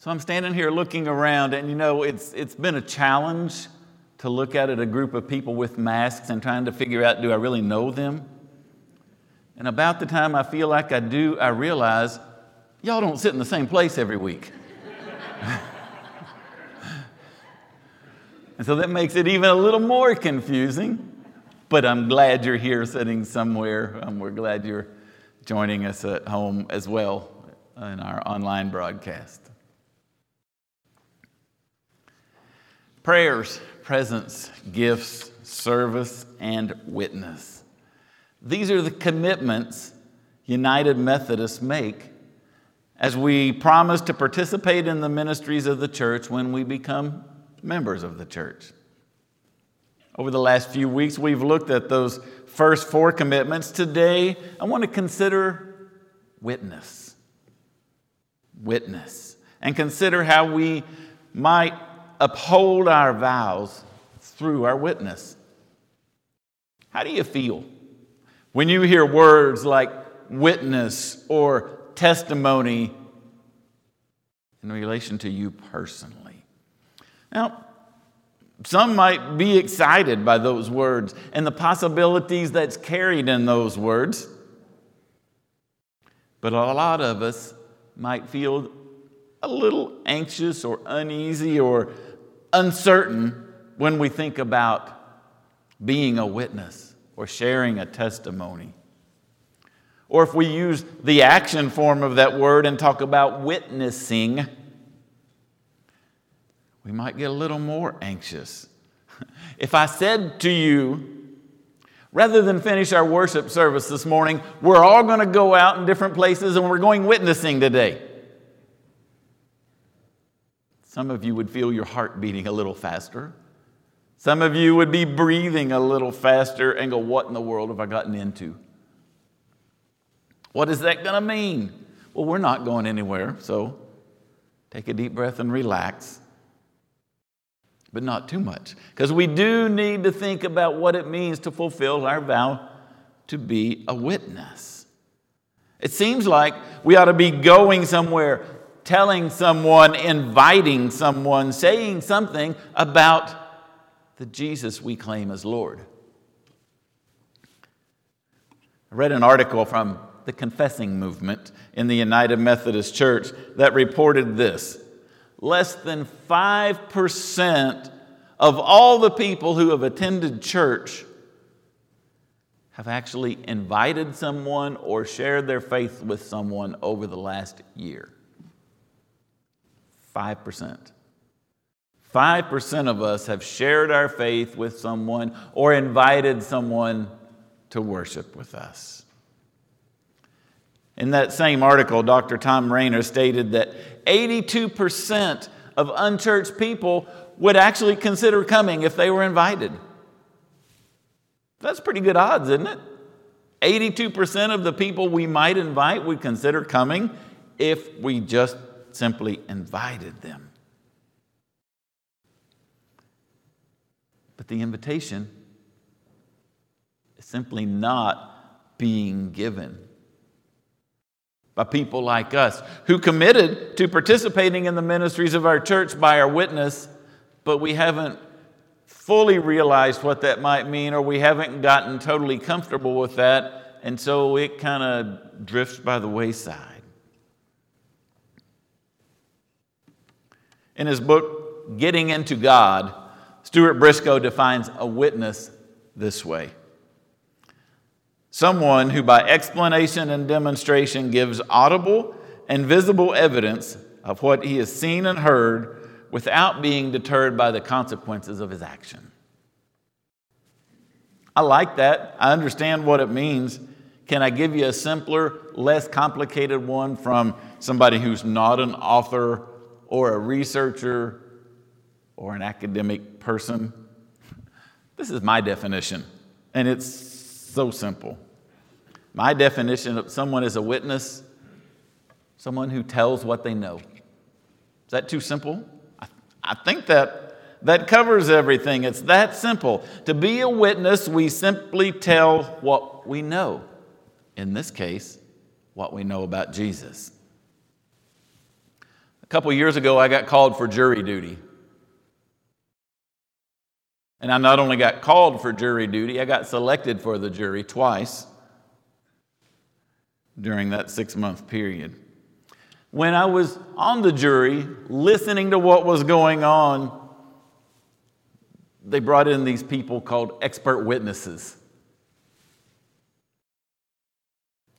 So I'm standing here looking around, and you know, it's, it's been a challenge to look at it, a group of people with masks and trying to figure out do I really know them? And about the time I feel like I do, I realize y'all don't sit in the same place every week. and so that makes it even a little more confusing. But I'm glad you're here sitting somewhere. Um, we're glad you're joining us at home as well in our online broadcast. Prayers presence, gifts, service, and witness. These are the commitments United Methodists make as we promise to participate in the ministries of the church when we become members of the church. Over the last few weeks, we've looked at those first four commitments. Today, I want to consider witness. Witness. And consider how we might uphold our vows through our witness. How do you feel when you hear words like witness or testimony in relation to you personally? Now, some might be excited by those words and the possibilities that's carried in those words. But a lot of us might feel a little anxious or uneasy or uncertain when we think about being a witness or sharing a testimony. Or if we use the action form of that word and talk about witnessing, we might get a little more anxious. If I said to you, rather than finish our worship service this morning, we're all going to go out in different places and we're going witnessing today. Some of you would feel your heart beating a little faster. Some of you would be breathing a little faster and go, What in the world have I gotten into? What is that going to mean? Well, we're not going anywhere, so take a deep breath and relax. But not too much, because we do need to think about what it means to fulfill our vow to be a witness. It seems like we ought to be going somewhere, telling someone, inviting someone, saying something about the Jesus we claim as Lord. I read an article from the confessing movement in the United Methodist Church that reported this less than 5% of all the people who have attended church have actually invited someone or shared their faith with someone over the last year. 5%. 5% of us have shared our faith with someone or invited someone to worship with us. In that same article, Dr. Thom Rainer stated that 82% of unchurched people would actually consider coming if they were invited. That's pretty good odds, isn't it? 82% of the people we might invite would consider coming if we just simply invited them. But the invitation is simply not being given by people like us who committed to participating in the ministries of our church by our witness, but we haven't fully realized what that might mean or we haven't gotten totally comfortable with that, and so it kind of drifts by the wayside. In his book, Getting into God, Stuart Briscoe defines a witness this way someone who, by explanation and demonstration, gives audible and visible evidence of what he has seen and heard without being deterred by the consequences of his action. I like that. I understand what it means. Can I give you a simpler, less complicated one from somebody who's not an author or a researcher or an academic person? This is my definition, and it's so simple. My definition of someone is a witness, someone who tells what they know. Is that too simple? I, I think that that covers everything. It's that simple. To be a witness, we simply tell what we know. In this case, what we know about Jesus. Couple years ago, I got called for jury duty. And I not only got called for jury duty, I got selected for the jury twice during that six month period. When I was on the jury, listening to what was going on, they brought in these people called expert witnesses.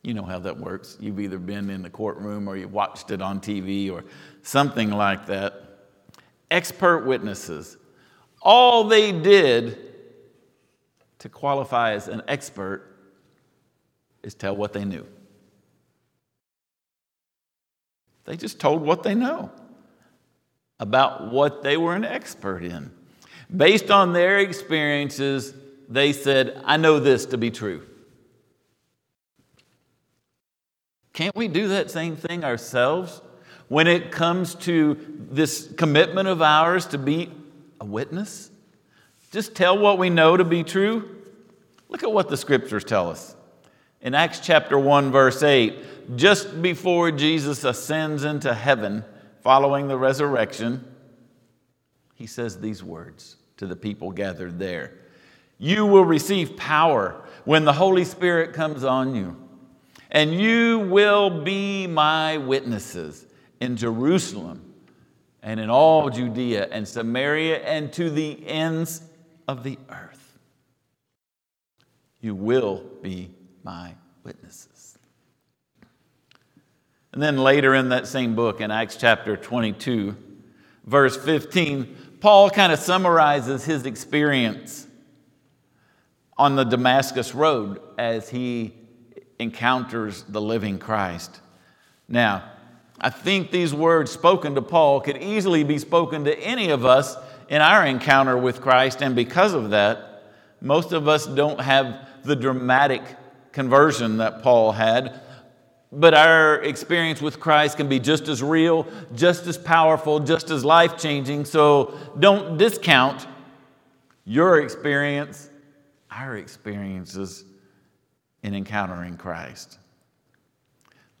You know how that works. You've either been in the courtroom or you've watched it on TV or something like that. Expert witnesses. All they did to qualify as an expert is tell what they knew. They just told what they know about what they were an expert in. Based on their experiences, they said, I know this to be true. Can't we do that same thing ourselves when it comes to this commitment of ours to be a witness? Just tell what we know to be true? Look at what the scriptures tell us. In Acts chapter 1, verse 8, just before Jesus ascends into heaven following the resurrection, he says these words to the people gathered there You will receive power when the Holy Spirit comes on you, and you will be my witnesses in Jerusalem and in all Judea and Samaria and to the ends of the earth. You will be my witnesses. And then later in that same book, in Acts chapter 22, verse 15, Paul kind of summarizes his experience on the Damascus Road as he encounters the living Christ. Now, I think these words spoken to Paul could easily be spoken to any of us in our encounter with Christ, and because of that, most of us don't have the dramatic conversion that Paul had. But our experience with Christ can be just as real, just as powerful, just as life changing. So don't discount your experience, our experiences in encountering Christ.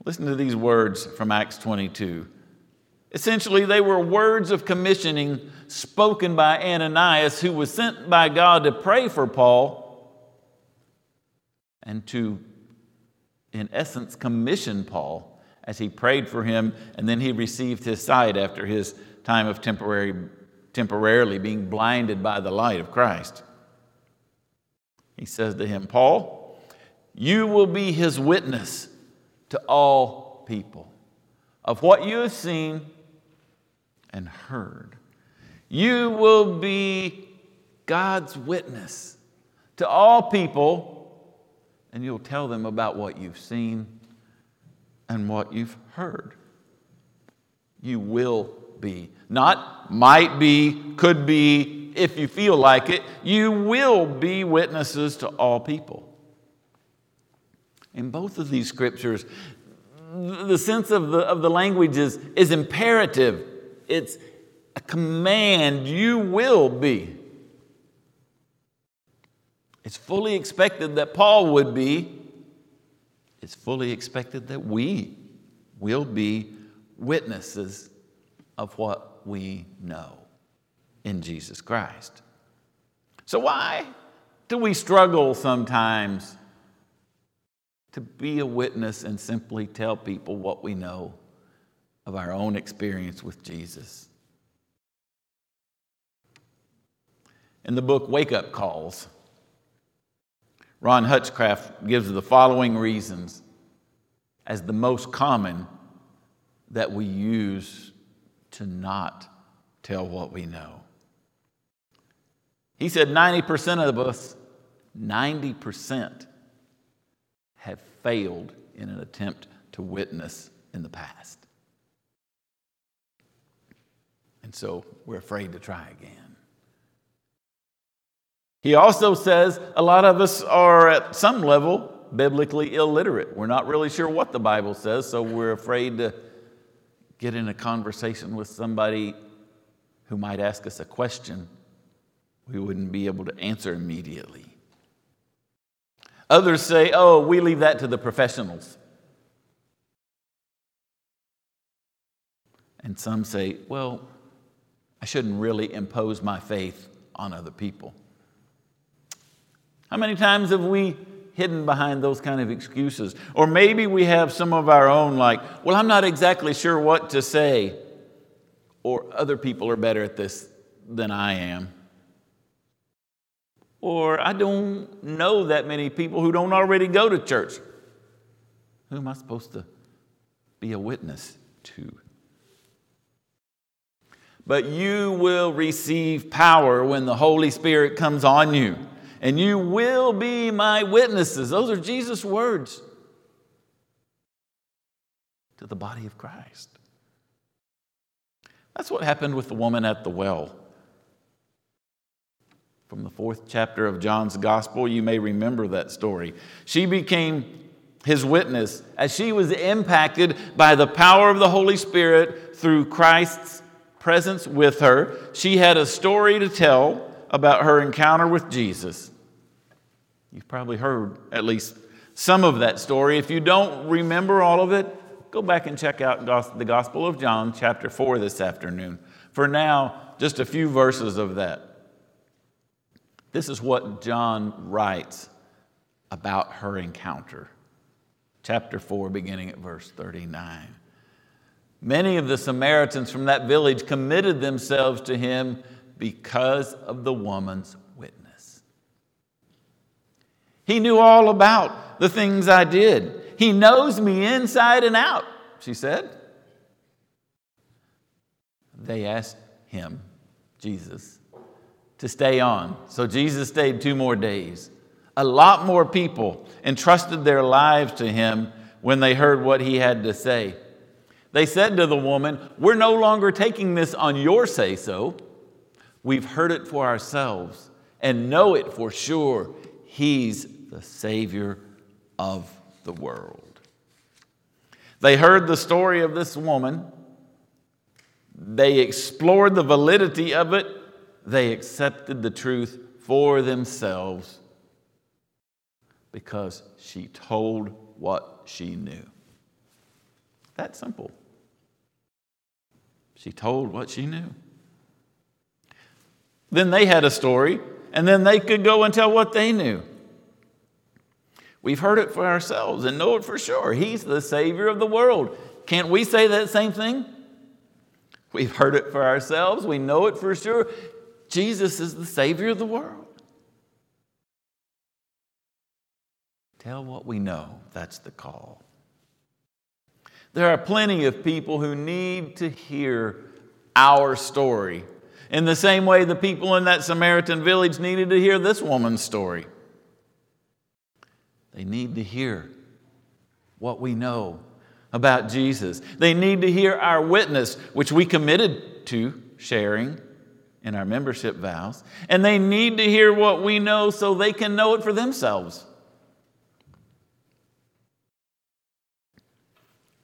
Listen to these words from Acts 22. Essentially, they were words of commissioning spoken by Ananias, who was sent by God to pray for Paul and to, in essence, commission Paul as he prayed for him, and then he received his sight after his time of temporary, temporarily being blinded by the light of Christ. He says to him, Paul, you will be his witness to all people of what you have seen and heard. You will be God's witness to all people, and you'll tell them about what you've seen and what you've heard. You will be. Not might be, could be, if you feel like it. You will be witnesses to all people. In both of these scriptures, the sense of the, of the language is, is imperative. It's a command. You will be. It's fully expected that Paul would be. It's fully expected that we will be witnesses of what we know in Jesus Christ. So, why do we struggle sometimes to be a witness and simply tell people what we know of our own experience with Jesus. In the book Wake Up Calls, Ron Hutchcraft gives the following reasons as the most common that we use to not tell what we know. He said 90% of us, 90% have failed in an attempt to witness in the past. And so we're afraid to try again. He also says a lot of us are at some level biblically illiterate. We're not really sure what the Bible says, so we're afraid to get in a conversation with somebody who might ask us a question we wouldn't be able to answer immediately. Others say, oh, we leave that to the professionals. And some say, well, I shouldn't really impose my faith on other people. How many times have we hidden behind those kind of excuses? Or maybe we have some of our own, like, well, I'm not exactly sure what to say, or other people are better at this than I am. Or I don't know that many people who don't already go to church. Who am I supposed to be a witness to? But you will receive power when the Holy Spirit comes on you, and you will be my witnesses. Those are Jesus' words to the body of Christ. That's what happened with the woman at the well. From the fourth chapter of John's Gospel, you may remember that story. She became his witness as she was impacted by the power of the Holy Spirit through Christ's presence with her. She had a story to tell about her encounter with Jesus. You've probably heard at least some of that story. If you don't remember all of it, go back and check out the Gospel of John, chapter 4, this afternoon. For now, just a few verses of that. This is what John writes about her encounter. Chapter 4, beginning at verse 39. Many of the Samaritans from that village committed themselves to him because of the woman's witness. He knew all about the things I did. He knows me inside and out, she said. They asked him, Jesus, to stay on. So Jesus stayed two more days. A lot more people entrusted their lives to him when they heard what he had to say. They said to the woman, We're no longer taking this on your say so. We've heard it for ourselves and know it for sure. He's the Savior of the world. They heard the story of this woman. They explored the validity of it. They accepted the truth for themselves because she told what she knew. That simple. She told what she knew. Then they had a story, and then they could go and tell what they knew. We've heard it for ourselves and know it for sure. He's the Savior of the world. Can't we say that same thing? We've heard it for ourselves, we know it for sure. Jesus is the Savior of the world. Tell what we know. That's the call. There are plenty of people who need to hear our story in the same way the people in that Samaritan village needed to hear this woman's story. They need to hear what we know about Jesus. They need to hear our witness, which we committed to sharing in our membership vows. And they need to hear what we know so they can know it for themselves.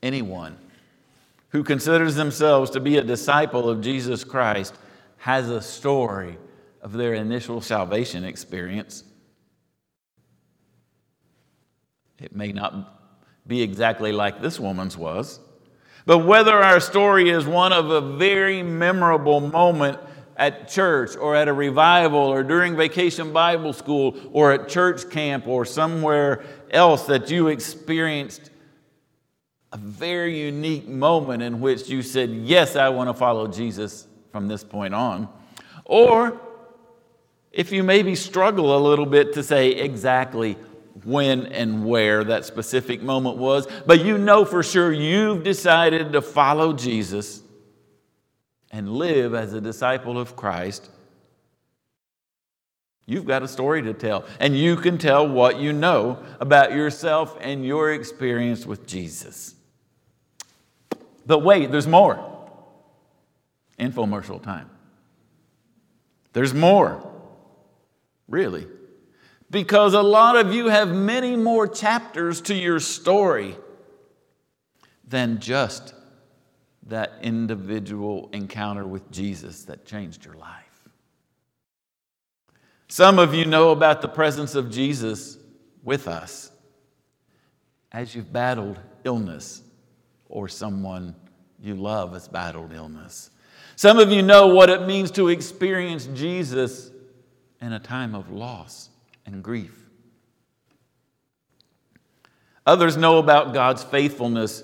Anyone who considers themselves to be a disciple of Jesus Christ has a story of their initial salvation experience. It may not be exactly like this woman's was, but whether our story is one of a very memorable moment at church or at a revival or during vacation Bible school or at church camp or somewhere else that you experienced a very unique moment in which you said, Yes, I want to follow Jesus from this point on. Or if you maybe struggle a little bit to say exactly when and where that specific moment was, but you know for sure you've decided to follow Jesus and live as a disciple of Christ, you've got a story to tell. And you can tell what you know about yourself and your experience with Jesus. But wait, there's more. Infomercial time. There's more. Really. Because a lot of you have many more chapters to your story than just that individual encounter with Jesus that changed your life. Some of you know about the presence of Jesus with us as you've battled illness or someone you love has battled illness. Some of you know what it means to experience Jesus in a time of loss and grief. Others know about God's faithfulness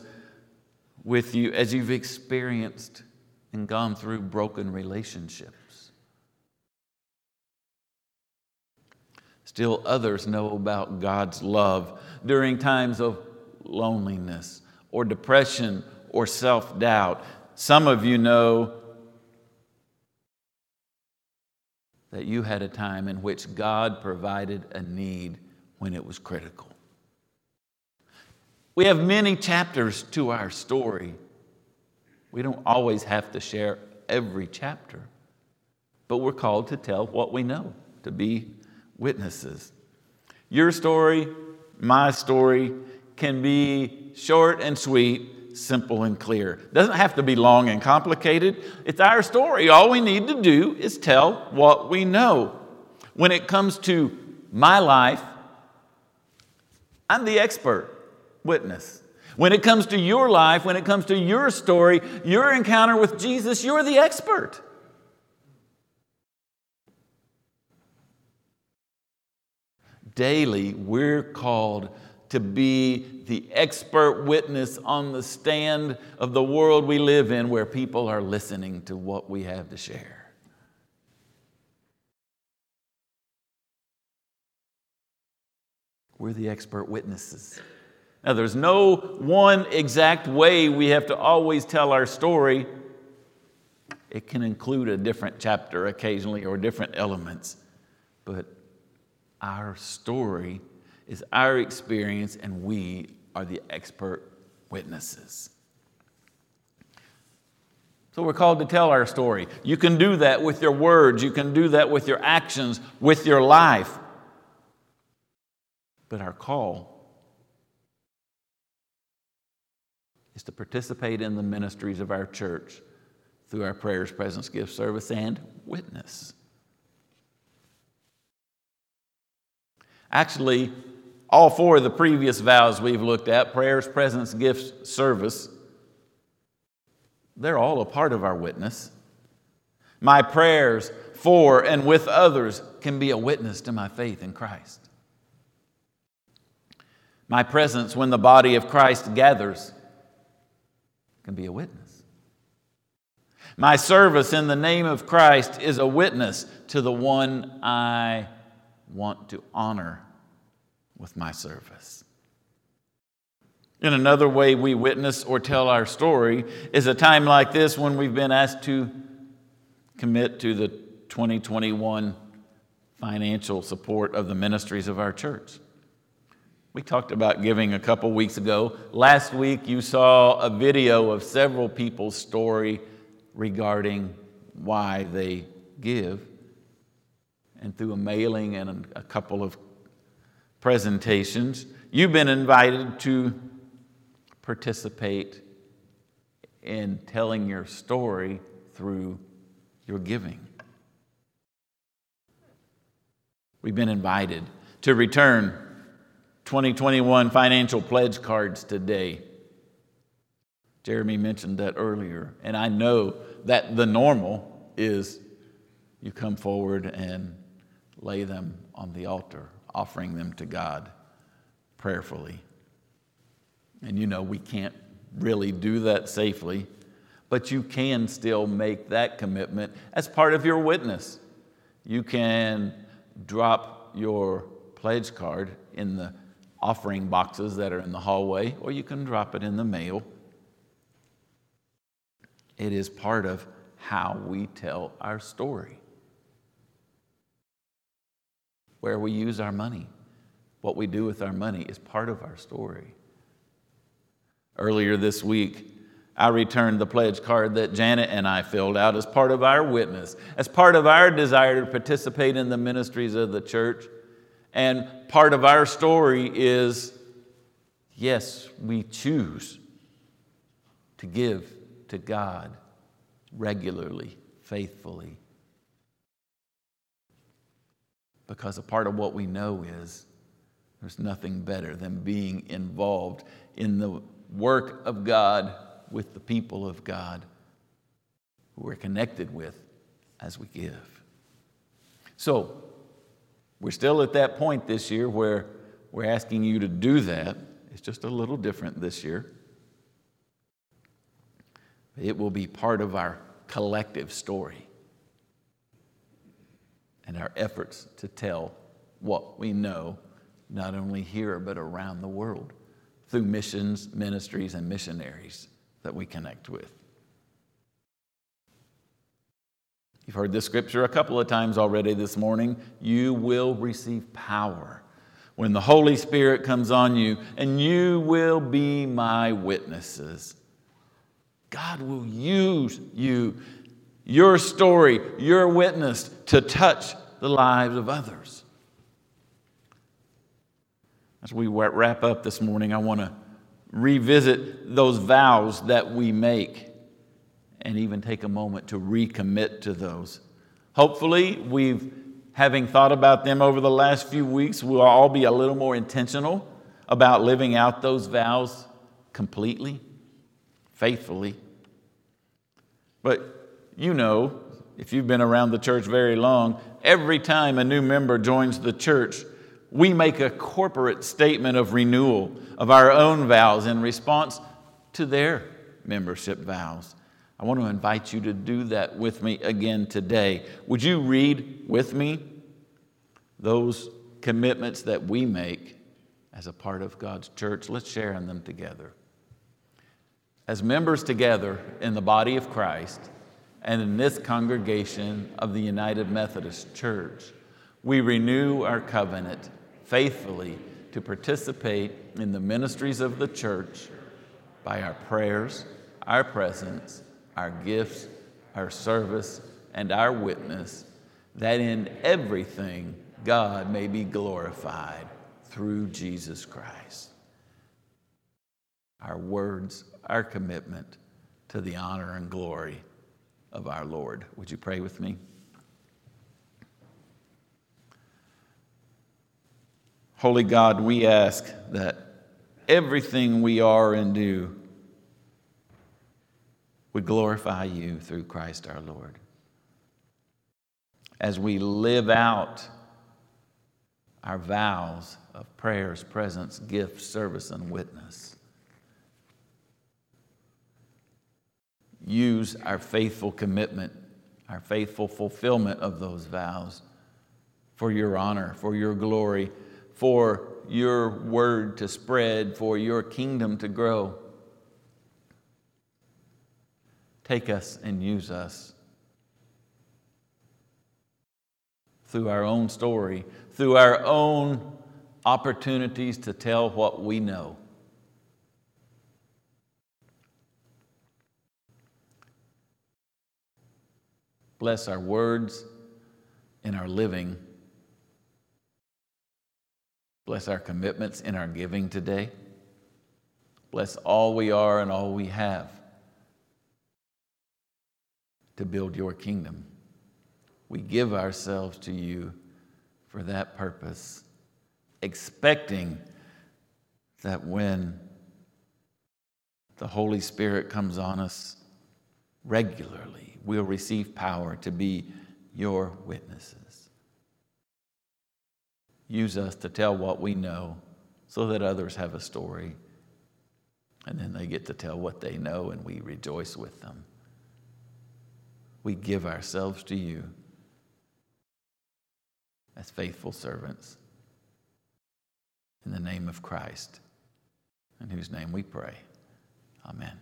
with you as you've experienced and gone through broken relationships. Still, others know about God's love during times of loneliness or depression or self doubt. Some of you know that you had a time in which God provided a need when it was critical. We have many chapters to our story. We don't always have to share every chapter, but we're called to tell what we know, to be witnesses. Your story, my story, can be short and sweet, simple and clear. Doesn't have to be long and complicated. It's our story. All we need to do is tell what we know. When it comes to my life, I'm the expert witness. When it comes to your life, when it comes to your story, your encounter with Jesus, you're the expert. Daily, we're called to be the expert witness on the stand of the world we live in where people are listening to what we have to share. We're the expert witnesses. Now, there's no one exact way we have to always tell our story. It can include a different chapter occasionally or different elements, but our story is our experience, and we are the expert witnesses. So we're called to tell our story. You can do that with your words, you can do that with your actions, with your life. But our call is to participate in the ministries of our church through our prayers, presence, gift service, and witness. Actually, all four of the previous vows we've looked at prayers, presence, gifts, service they're all a part of our witness. My prayers for and with others can be a witness to my faith in Christ. My presence when the body of Christ gathers can be a witness. My service in the name of Christ is a witness to the one I want to honor with my service. In another way, we witness or tell our story is a time like this when we've been asked to commit to the 2021 financial support of the ministries of our church. We talked about giving a couple weeks ago. Last week, you saw a video of several people's story regarding why they give. And through a mailing and a couple of presentations, you've been invited to participate in telling your story through your giving. We've been invited to return 2021 financial pledge cards today. Jeremy mentioned that earlier, and I know that the normal is you come forward and lay them on the altar offering them to God prayerfully. And you know, we can't really do that safely, but you can still make that commitment as part of your witness. You can drop your pledge card in the offering boxes that are in the hallway, or you can drop it in the mail. It is part of how we tell our story where we use our money, what we do with our money is part of our story. Earlier this week, I returned the pledge card that Janet and I filled out as part of our witness, as part of our desire to participate in the ministries of the church. And part of our story is yes, we choose to give to God regularly, faithfully, because a part of what we know is there's nothing better than being involved in the work of God with the people of God who we're connected with as we give. So, we're still at that point this year where we're asking you to do that. It's just a little different this year. It will be part of our collective story and our efforts to tell what we know, not only here, but around the world through missions, ministries, and missionaries that we connect with. You've heard this scripture a couple of times already this morning. You will receive power when the Holy Spirit comes on you, and you will be my witnesses. God will use you, your story, your witness, to touch the lives of others. As we wrap up this morning, I want to revisit those vows that we make and even take a moment to recommit to those. Hopefully, we've, having thought about them over the last few weeks, we'll all be a little more intentional about living out those vows completely, faithfully. But you know, if you've been around the church very long, every time a new member joins the church, we make a corporate statement of renewal of our own vows in response to their membership vows. I want to invite you to do that with me again today. Would you read with me those commitments that we make as a part of God's church? Let's share in them together. As members together in the body of Christ and in this congregation of the United Methodist Church, we renew our covenant faithfully to participate in the ministries of the church by our prayers, our presence, our gifts, our service, and our witness, that in everything God may be glorified through Jesus Christ. Our words, our commitment to the honor and glory of our Lord. Would you pray with me? Holy God, we ask that everything we are and do would glorify you through Christ our Lord. As we live out our vows of prayers, presence, gifts, service, and witness, use our faithful commitment, our faithful fulfillment of those vows for your honor, for your glory, for your word to spread, for your kingdom to grow. Take us and use us through our own story, through our own opportunities to tell what we know. Bless our words and our living. Bless our commitments in our giving today. Bless all we are and all we have to build your kingdom. We give ourselves to you for that purpose, expecting that when the Holy Spirit comes on us regularly, we'll receive power to be your witnesses. Use us to tell what we know so that others have a story. And then they get to tell what they know, and we rejoice with them we give ourselves to you as faithful servants. In the name of Christ, in whose name we pray. Amen.